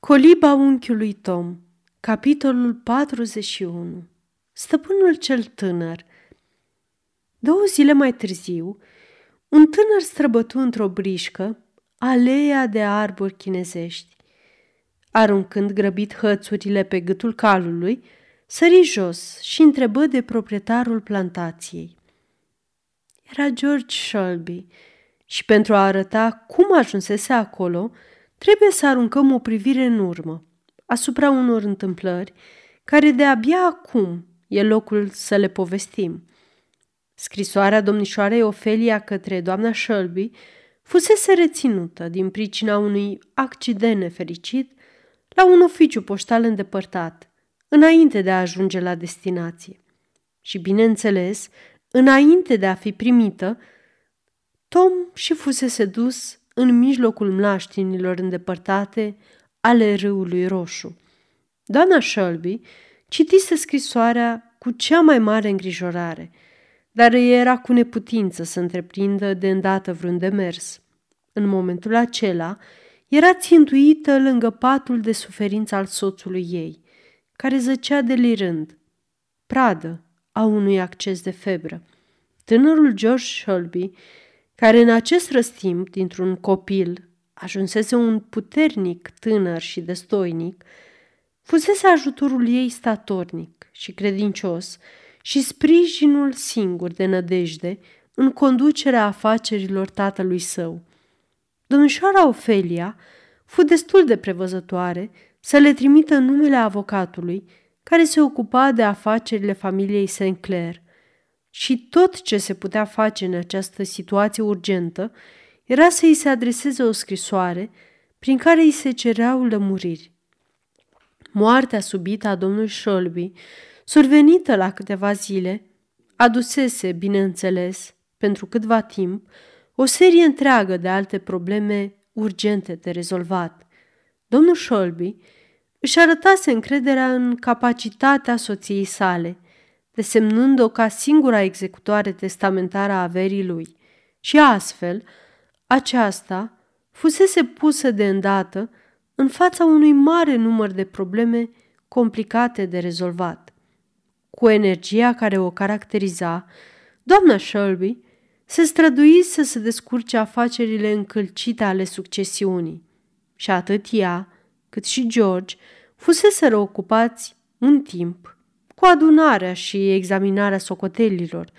Coliba unchiului Tom Capitolul 41 Stăpânul cel tânăr Două zile mai târziu, un tânăr străbătu într-o brișcă aleea de arbori chinezești. Aruncând grăbit hățurile pe gâtul calului, sări jos și întrebă de proprietarul plantației. Era George Shelby și pentru a arăta cum ajunsese acolo, trebuie să aruncăm o privire în urmă asupra unor întâmplări care de abia acum e locul să le povestim. Scrisoarea domnișoarei Ofelia către doamna Shelby fusese reținută din pricina unui accident nefericit la un oficiu poștal îndepărtat, înainte de a ajunge la destinație. Și, bineînțeles, înainte de a fi primită, Tom și fusese dus în mijlocul mlaștinilor îndepărtate ale râului roșu. Doamna Shelby citise scrisoarea cu cea mai mare îngrijorare, dar era cu neputință să întreprindă de îndată vreun demers. În momentul acela, era țintuită lângă patul de suferință al soțului ei, care zăcea delirând, pradă a unui acces de febră. Tânărul George Shelby care în acest răstimp, dintr-un copil, ajunsese un puternic tânăr și destoinic, fusese ajutorul ei statornic și credincios și sprijinul singur de nădejde în conducerea afacerilor tatălui său. Domnișoara Ofelia fu destul de prevăzătoare să le trimită numele avocatului care se ocupa de afacerile familiei St. Clair – și tot ce se putea face în această situație urgentă era să îi se adreseze o scrisoare prin care îi se cereau lămuriri. Moartea subită a domnului Shelby, survenită la câteva zile, adusese, bineînțeles, pentru câtva timp, o serie întreagă de alte probleme urgente de rezolvat. Domnul Shelby își arătase încrederea în capacitatea soției sale – desemnând-o ca singura executoare testamentară a averii lui. Și astfel, aceasta fusese pusă de îndată în fața unui mare număr de probleme complicate de rezolvat. Cu energia care o caracteriza, doamna Shelby se strădui să se descurce afacerile încălcite ale succesiunii și atât ea, cât și George fusese ocupați un timp cu adunarea și examinarea socotelilor,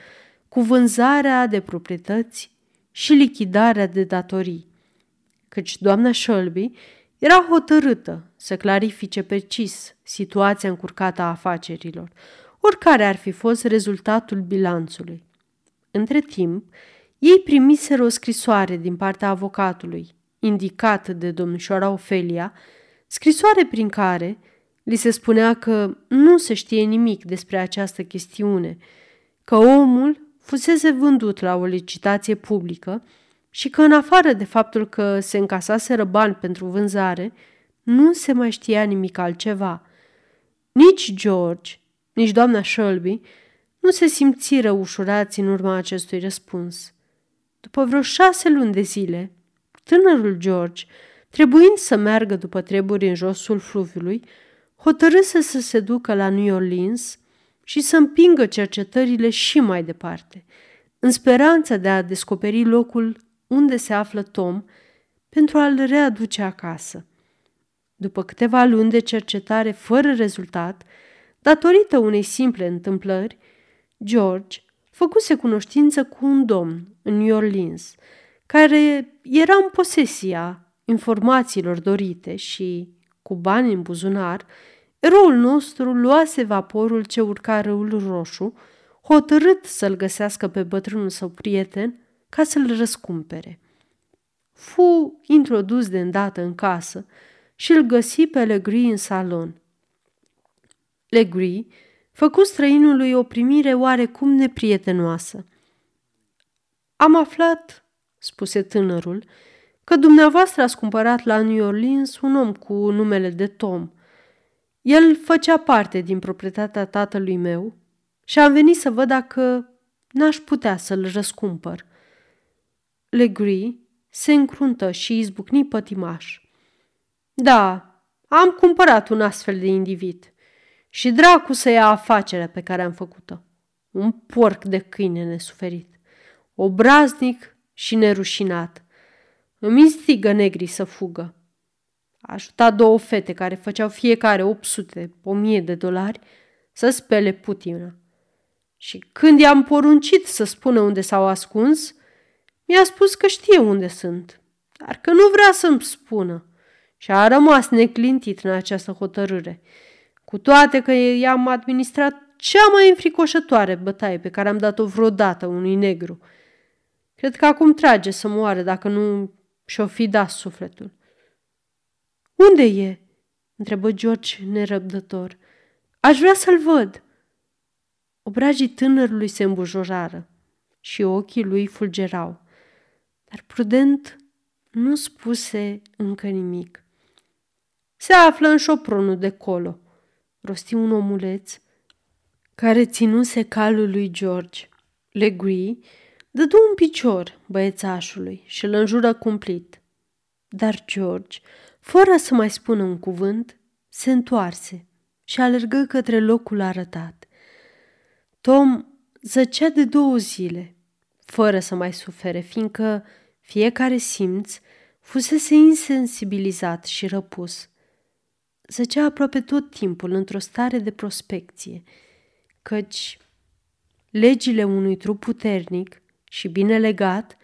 cu vânzarea de proprietăți și lichidarea de datorii. Căci doamna Shelby era hotărâtă să clarifice precis situația încurcată a afacerilor, oricare ar fi fost rezultatul bilanțului. Între timp, ei primiseră o scrisoare din partea avocatului, indicat de domnișoara Ofelia, scrisoare prin care Li se spunea că nu se știe nimic despre această chestiune, că omul fusese vândut la o licitație publică și că în afară de faptul că se încasaseră bani pentru vânzare, nu se mai știa nimic altceva. Nici George, nici doamna Shelby nu se simțiră ușurați în urma acestui răspuns. După vreo șase luni de zile, tânărul George, trebuind să meargă după treburi în josul fluviului, hotărâse să se ducă la New Orleans și să împingă cercetările și mai departe, în speranța de a descoperi locul unde se află Tom pentru a-l readuce acasă. După câteva luni de cercetare fără rezultat, datorită unei simple întâmplări, George făcuse cunoștință cu un domn în New Orleans, care era în posesia informațiilor dorite și, cu bani în buzunar, eroul nostru luase vaporul ce urca râul roșu, hotărât să-l găsească pe bătrânul său prieten ca să-l răscumpere. Fu introdus de îndată în casă și îl găsi pe Legri în salon. Legri făcu străinului o primire oarecum neprietenoasă. Am aflat, spuse tânărul, că dumneavoastră ați cumpărat la New Orleans un om cu numele de Tom. El făcea parte din proprietatea tatălui meu și am venit să văd dacă n-aș putea să-l răscumpăr. Legree se încruntă și izbucni pătimaș. Da, Am cumpărat un astfel de individ și dracu să ia afacerea pe care am făcut-o. Un porc de câine nesuferit, obraznic și nerușinat. Îmi instigă negrii să fugă. A ajutat două fete care făceau fiecare 800, 1000 de dolari să spele Putina. Și când i-am poruncit să spună unde s-au ascuns, mi-a spus că știe unde sunt, dar că nu vrea să-mi spună. Și a rămas neclintit în această hotărâre, cu toate că i-am administrat cea mai înfricoșătoare bătaie pe care am dat-o vreodată unui negru. Cred că acum trage să moare dacă nu și-o fi dat sufletul. Unde e?" întrebă George nerăbdător. Aș vrea să-l văd." Obrajii tânărului se îmbujorară și ochii lui fulgerau, dar prudent nu spuse încă nimic. Se află în șopronul de colo, rosti un omuleț care ținuse calul lui George. Legree dădu un picior băiețașului și îl înjură cumplit. Dar George, fără să mai spună un cuvânt, se întoarse și alergă către locul arătat. Tom zăcea de două zile, fără să mai sufere, fiindcă fiecare simț fusese insensibilizat și răpus. Zăcea aproape tot timpul într-o stare de prospecție, căci legile unui trup puternic și bine legat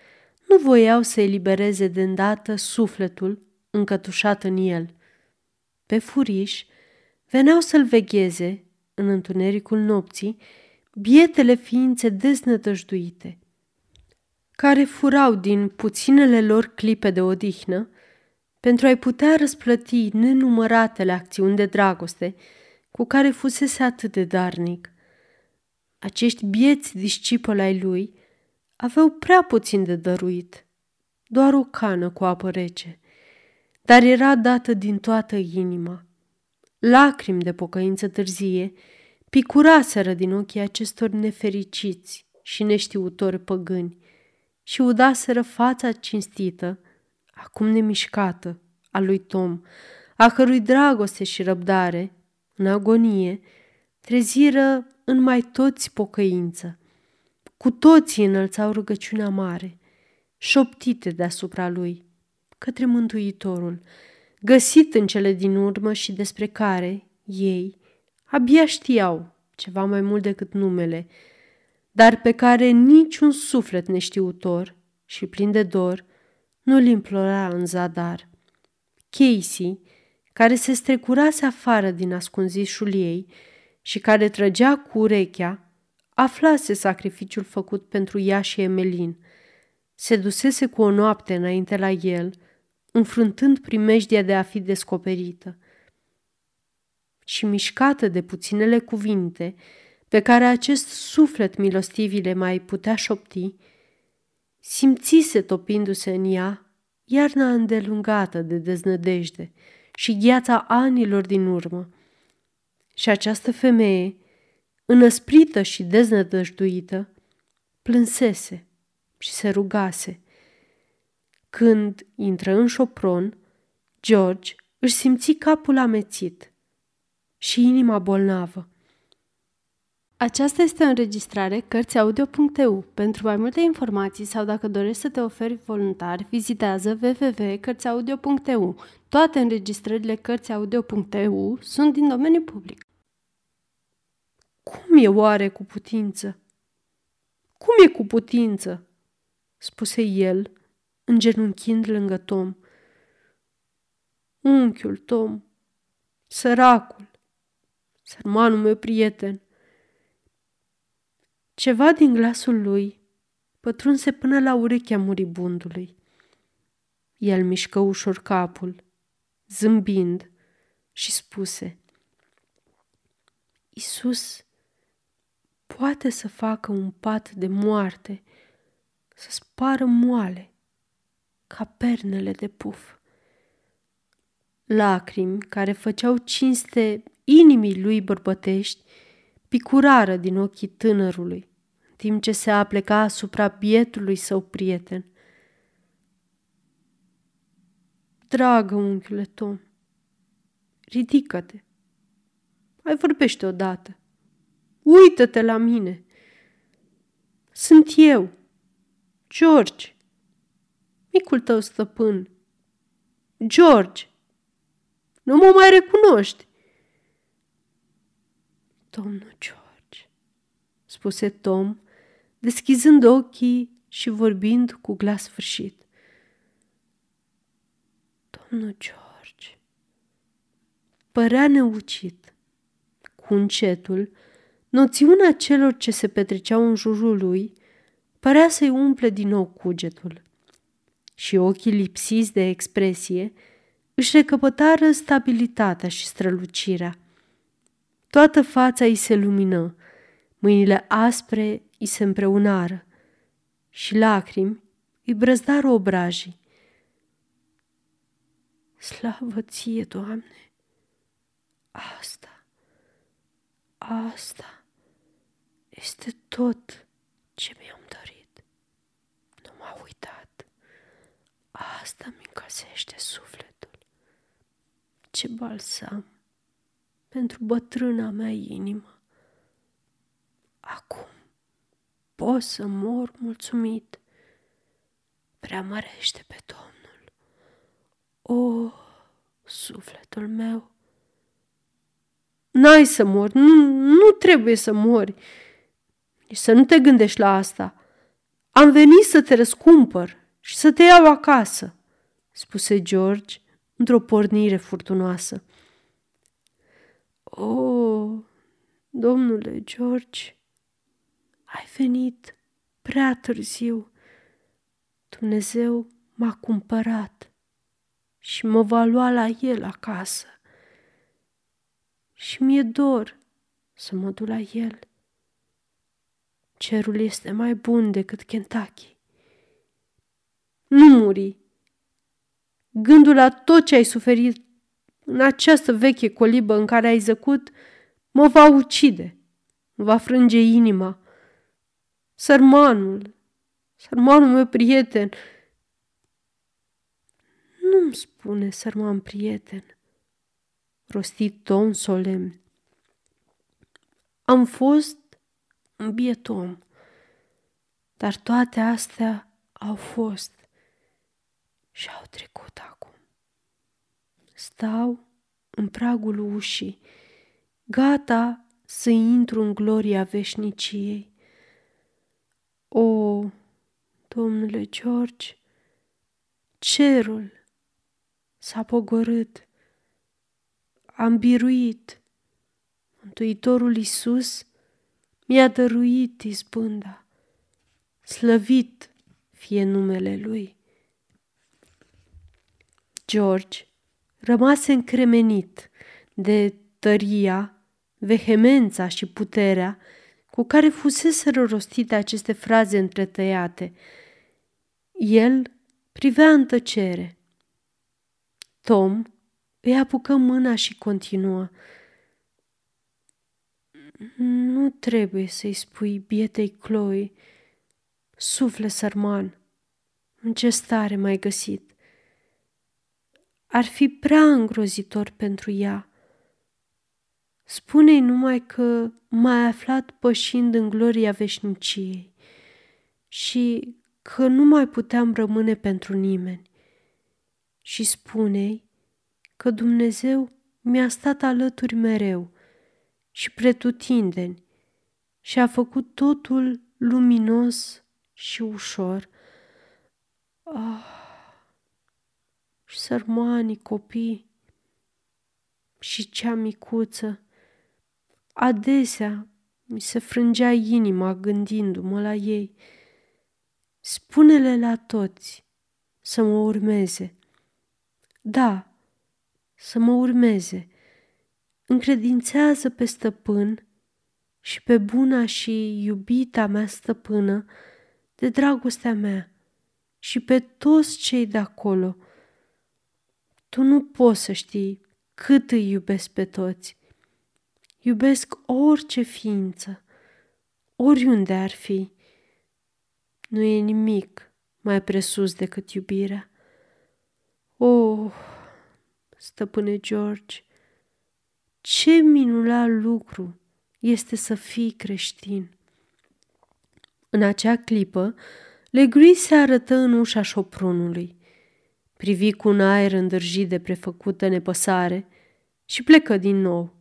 nu voiau să elibereze de îndată sufletul încătușat în el. Pe furiș veneau să-l vegheze, în întunericul nopții, bietele ființe deznădăjduite, care furau din puținele lor clipe de odihnă pentru a-i putea răsplăti nenumăratele acțiuni de dragoste cu care fusese atât de darnic. Acești bieți discipoli ai lui aveau prea puțin de dăruit, doar o cană cu apă rece, dar era dată din toată inima. Lacrimi de pocăință târzie picuraseră din ochii acestor nefericiți și neștiutori păgâni și udaseră fața cinstită, acum nemișcată, a lui Tom, a cărui dragoste și răbdare, în agonie, treziră în mai toți pocăință. Cu toții înălțau rugăciunea mare, șoptite deasupra lui, către Mântuitorul, găsit în cele din urmă și despre care ei abia știau ceva mai mult decât numele, dar pe care niciun suflet neștiutor și plin de dor nu-l implora în zadar. Casey, care se strecurase afară din ascunzișul ei și care trăgea cu urechea, aflase sacrificiul făcut pentru ea și Emelin. Se dusese cu o noapte înainte la el, înfruntând primejdia de a fi descoperită. Și mișcată de puținele cuvinte pe care acest suflet milostiv le mai putea șopti, simțise topindu-se în ea iarna îndelungată de deznădejde și gheața anilor din urmă. Și această femeie, înăsprită și deznădăjduită, plânsese și se rugase. Când intră în șopron, George își simți capul amețit și inima bolnavă. Aceasta este o înregistrare Cărțiaudio.eu. Pentru mai multe informații sau dacă dorești să te oferi voluntar, vizitează www.cărțiaudio.eu. Toate înregistrările Cărțiaudio.eu sunt din domeniu public. Cum e oare cu putință? Cum e cu putință? spuse el, îngenunchind lângă Tom. Unchiul Tom, săracul, sărmanul meu prieten, ceva din glasul lui pătrunse până la urechea muribundului. El mișcă ușor capul, zâmbind, și spuse Isus poate să facă un pat de moarte, să spară moale, ca pernele de puf. Lacrimi care făceau cinste inimii lui bărbătești picurară din ochii tânărului, în timp ce se apleca asupra bietului său prieten. Dragă unchiule Tom, ridică-te. Mai vorbește odată. Uită-te la mine. Sunt eu, George, micul tău stăpân. George, nu mă mai recunoști. Domnul George, spuse Tom, deschizând ochii și vorbind cu glas sfârșit. Domnul George părea neucit. Cu încetul, noțiunea celor ce se petreceau în jurul lui părea să-i umple din nou cugetul. Și ochii lipsiți de expresie își recăpătară stabilitatea și strălucirea. Toată fața îi se lumină, mâinile aspre îi se împreunară și lacrimi îi brăzdară obrajii. Slavă ție, Doamne! Asta, asta este tot ce mi-am dorit. Nu m-a uitat. Asta mi încălzește sufletul. Ce balsam pentru bătrâna mea inimă. Acum pot să mor mulțumit. Preamărește pe Domnul. O, sufletul meu! N-ai să mori, nu, nu trebuie să mori. Și să nu te gândești la asta. Am venit să te răscumpăr și să te iau acasă, spuse George într-o pornire furtunoasă. O, domnule George, ai venit prea târziu. Dumnezeu m-a cumpărat și mă va lua la el acasă. Și mi-e dor să mă duc la el. Cerul este mai bun decât Kentucky. Nu muri. Gândul la tot ce ai suferit în această veche colibă în care ai zăcut mă va ucide, mă va frânge inima. Sărmanul, sărmanul meu prieten, nu-mi spune, sărman prieten, rostit Tom solemn. Am fost un biet om, dar toate astea au fost și au trecut acum. Stau în pragul ușii, gata să intru în gloria veșniciei. O, domnule George, cerul s-a pogorât. Am biruit. Mântuitorul Iisus mi-a dăruit izbânda. Slăvit fie numele Lui. George rămase încremenit de tăria, vehemența și puterea cu care fuseseră rostite aceste fraze întretăiate. El privea în tăcere. Tom îi apucă mâna și continuă. Nu trebuie să-i spui bietei Chloe, sufle sărman, în ce stare mai găsit. Ar fi prea îngrozitor pentru ea. Spune-i numai că m-ai aflat pășind în gloria veșniciei și că nu mai puteam rămâne pentru nimeni și spune că Dumnezeu mi-a stat alături mereu și pretutindeni și a făcut totul luminos și ușor. Ah, și sărmanii copii și cea micuță. Adesea mi se frângea inima gândindu-mă la ei. Spune-le la toți să mă urmeze da, să mă urmeze. Încredințează pe stăpân și pe buna și iubita mea stăpână de dragostea mea și pe toți cei de acolo. Tu nu poți să știi cât îi iubesc pe toți. Iubesc orice ființă, oriunde ar fi. Nu e nimic mai presus decât iubirea. Oh, stăpâne George, Ce minunat lucru este să fii creștin! În acea clipă, Legri se arătă în ușa șopronului. Privi cu un aer îndârjit de prefăcută nepăsare și plecă din nou.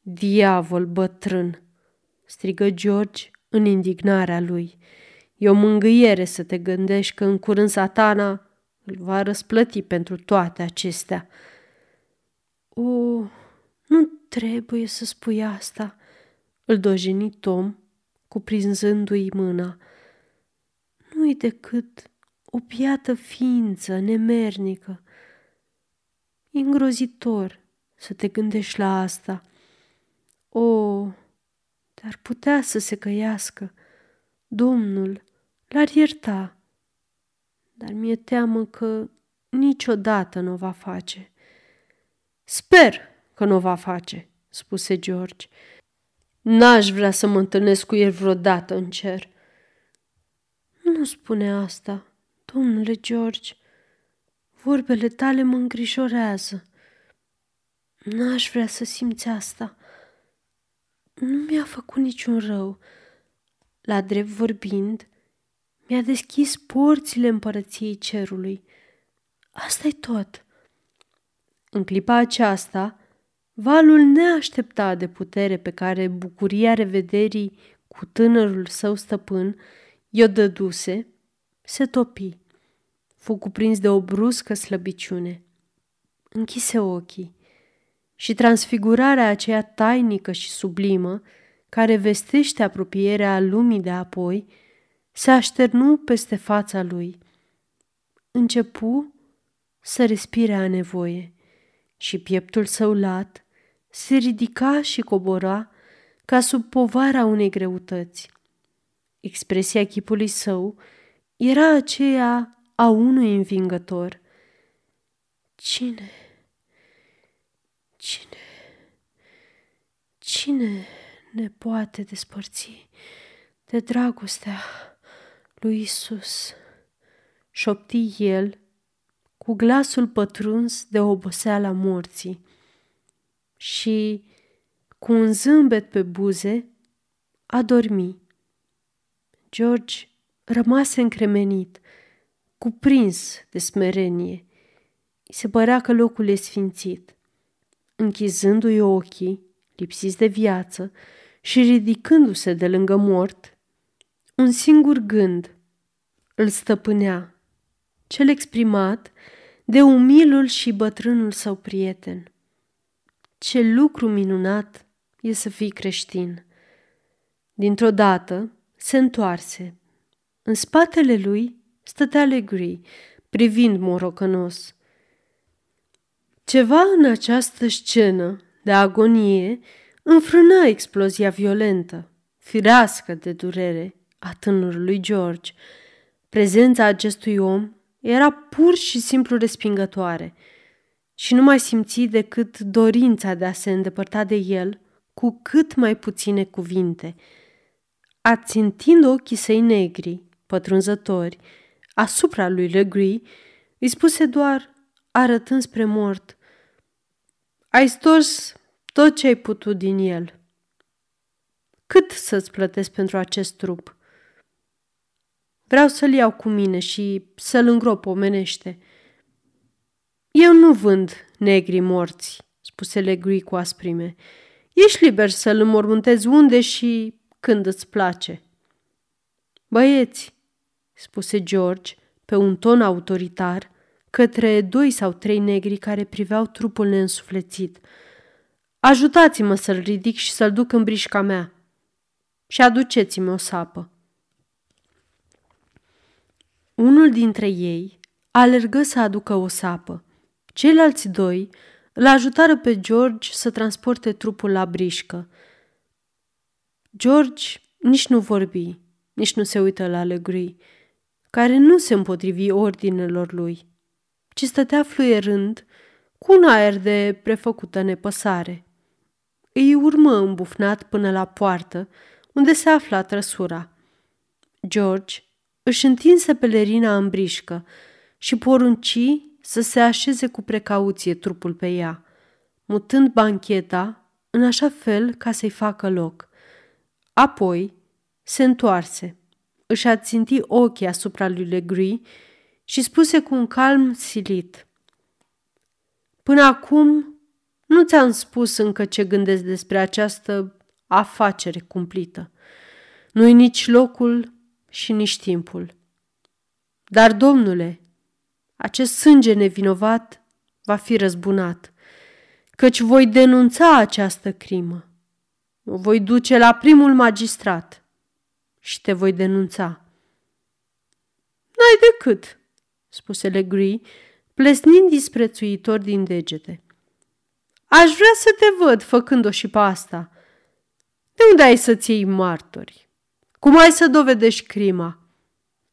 Diavol bătrân! strigă George în indignarea lui. E o mângâiere să te gândești că în curând satana îl va răsplăti pentru toate acestea. O, nu trebuie să spui asta, îl dojeni Tom, cuprinzându-i mâna. Nu-i decât o piată ființă nemernică. E îngrozitor să te gândești la asta. O, dar putea să se căiască. Domnul l-ar ierta, dar mi-e teamă că niciodată nu o va face. Sper că nu o va face, spuse George. N-aș vrea să mă întâlnesc cu el vreodată în cer. Nu spune asta, domnule George. Vorbele tale mă îngrijorează. N-aș vrea să simți asta. Nu mi-a făcut niciun rău. La drept vorbind, mi-a deschis porțile împărăției cerului. asta e tot. În clipa aceasta, valul neașteptat de putere pe care bucuria revederii cu tânărul său stăpân i-o dăduse, se topi. Fu cuprins de o bruscă slăbiciune. Închise ochii și transfigurarea aceea tainică și sublimă, care vestește apropierea lumii de apoi, se așternu peste fața lui. Începu să respire a nevoie și pieptul său lat se ridica și cobora ca sub povara unei greutăți. Expresia chipului său era aceea a unui învingător. Cine? Cine? Cine ne poate despărți de dragostea lui Isus? Șopti el cu glasul pătruns de oboseala morții și, cu un zâmbet pe buze, a dormi. George rămase încremenit, cuprins de smerenie. I se părea că locul e sfințit. Închizându-i ochii, lipsiți de viață, și ridicându-se de lângă mort, un singur gând îl stăpânea, cel exprimat de umilul și bătrânul său prieten. Ce lucru minunat e să fii creștin! Dintr-o dată se întoarse. În spatele lui stătea Legri, privind morocănos. Ceva în această scenă de agonie înfrână explozia violentă, firească de durere a tânărului George. Prezența acestui om era pur și simplu respingătoare și nu mai simți decât dorința de a se îndepărta de el cu cât mai puține cuvinte. Ațintind ochii săi negri, pătrunzători, asupra lui Legree, îi spuse doar, arătând spre mort, Ai stors tot ce ai putut din el. Cât să-ți plătesc pentru acest trup? Vreau să-l iau cu mine și să-l îngrop omenește. Eu nu vând negri morți, spuse Legri cu asprime. Ești liber să-l înmormântezi unde și când îți place. Băieți, spuse George pe un ton autoritar către doi sau trei negri care priveau trupul neînsuflețit. Ajutați-mă să-l ridic și să-l duc în brișca mea și aduceți-mi o sapă. Unul dintre ei alergă să aducă o sapă. Ceilalți doi îl ajutară pe George să transporte trupul la brișcă. George nici nu vorbi, nici nu se uită la Legree, care nu se împotrivi ordinelor lui, ci stătea fluierând cu un aer de prefăcută nepăsare. Îi urmă îmbufnat până la poartă, unde se afla trăsura. George își întinse pelerina în brișcă și porunci să se așeze cu precauție trupul pe ea. mutând bancheta în așa fel ca să-i facă loc. Apoi se întoarse, își ținti ochii asupra lui Legree și spuse cu un calm silit. Până acum nu ți-am spus încă ce gândesc despre această afacere cumplită. Nu-i nici locul și nici timpul. Dar, domnule, acest sânge nevinovat va fi răzbunat, căci voi denunța această crimă. O voi duce la primul magistrat și te voi denunța. N-ai decât, spuse Legree, plesnind disprețuitor din degete. Aș vrea să te văd făcând-o și pe asta. De unde ai să-ți iei martori? Cum ai să dovedești crima?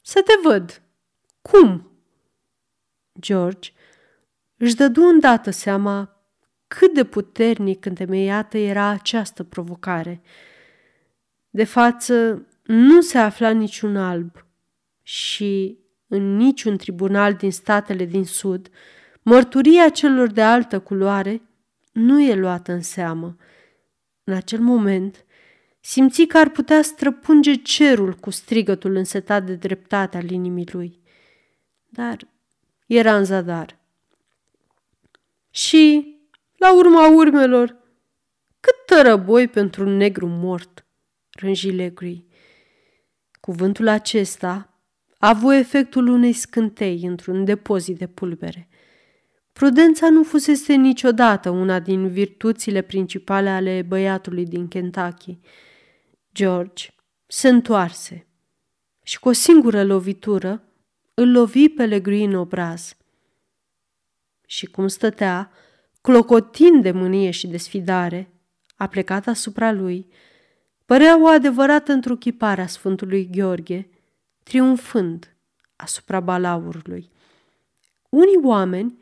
Să te văd. Cum? George își dădu îndată seama cât de puternic întemeiată era această provocare. De față nu se afla niciun alb și în niciun tribunal din statele din sud, mărturia celor de altă culoare nu e luată în seamă. În acel moment, simți că ar putea străpunge cerul cu strigătul însetat de dreptate al inimii lui. Dar era în zadar. Și, la urma urmelor, cât tărăboi pentru un negru mort, rânji Legree. Cuvântul acesta a avut efectul unei scântei într-un depozit de pulbere. Prudența nu fusese niciodată una din virtuțile principale ale băiatului din Kentucky. George se întoarse și cu o singură lovitură îl lovi pe Legree în obraz. Și cum stătea, clocotind de mânie și de sfidare, a plecat asupra lui, părea o adevărată întruchipare a Sfântului Gheorghe, triumfând asupra balaurului. Unii oameni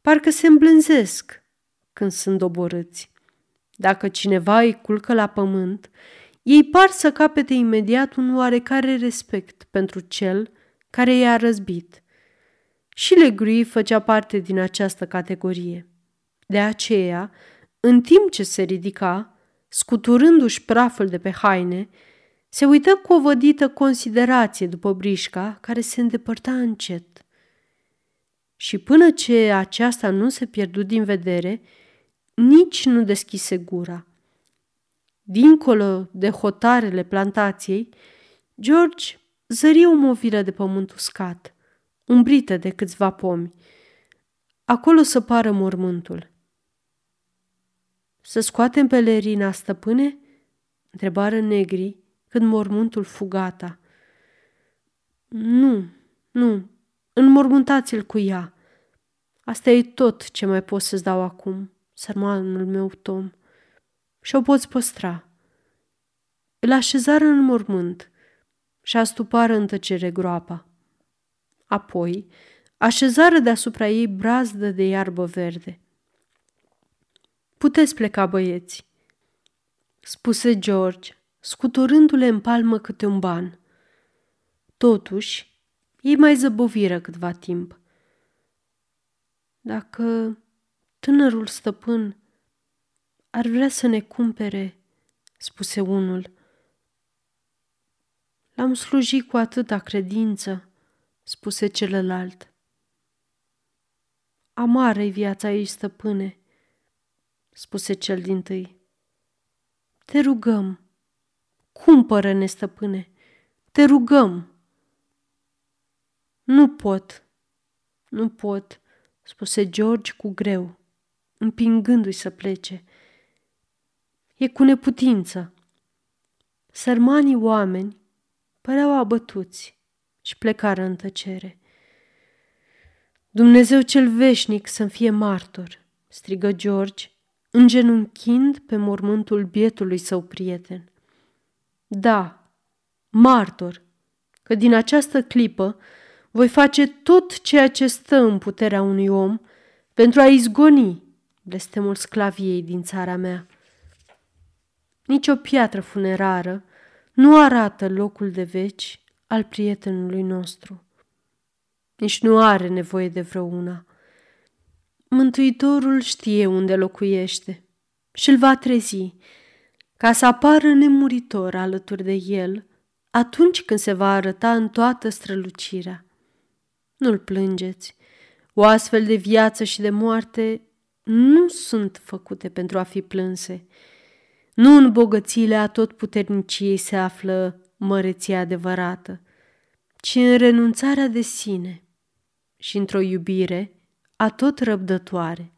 parcă se îmblânzesc când sunt doborâți. Dacă cineva îi culcă la pământ, ei par să capete imediat un oarecare respect pentru cel care i-a răzbit. Și Legree făcea parte din această categorie. De aceea, în timp ce se ridica, scuturându-și praful de pe haine, se uită cu o vădită considerație după brișca care se îndepărta încet. Și până ce aceasta nu se pierdu din vedere, nici nu deschise gura. Dincolo de hotarele plantației, George zări o movilă de pământ uscat, umbrită de câțiva pomi. Acolo să pară mormântul. Să scoatem pelerina, stăpâne?" întrebară negrii, când mormântul fugata. Nu, nu, înmormântați-l cu ea. Asta e tot ce mai pot să-ți dau acum, sărmanul meu Tom. Și o poți păstra. Îl așezară în mormânt și astupară în tăcere groapa. Apoi așezară deasupra ei brazdă de iarbă verde. Puteți pleca, băieți, spuse George, scuturându-le în palmă câte un ban. Totuși, ei mai zăboviră câtva timp. Dacă tânărul stăpân ar vrea să ne cumpere, spuse unul. L-am slujit cu atâta credință, spuse celălalt. Amară-i viața ei, stăpâne, spuse cel din tâi. Te rugăm, Cumpără-ne, stăpâne, te rugăm. Nu pot, nu pot, spuse George cu greu, împingându-i să plece. E cu neputință. Sărmanii oameni păreau abătuți și plecară în tăcere. Dumnezeu cel veșnic să-mi fie martor, strigă George, îngenunchind pe mormântul bietului său prieten. Da, martor, că din această clipă voi face tot ceea ce stă în puterea unui om pentru a izgoni blestemul sclaviei din țara mea. Nici o piatră funerară nu arată locul de veci al prietenului nostru. Nici nu are nevoie de vreuna. Mântuitorul știe unde locuiește și îl va trezi ca să apară nemuritor alături de el atunci când se va arăta în toată strălucirea. Nu-l plângeți. O astfel de viață și de moarte nu sunt făcute pentru a fi plânse. Nu în bogățiile atotputerniciei se află măreția adevărată, ci în renunțarea de sine și într-o iubire atot răbdătoare.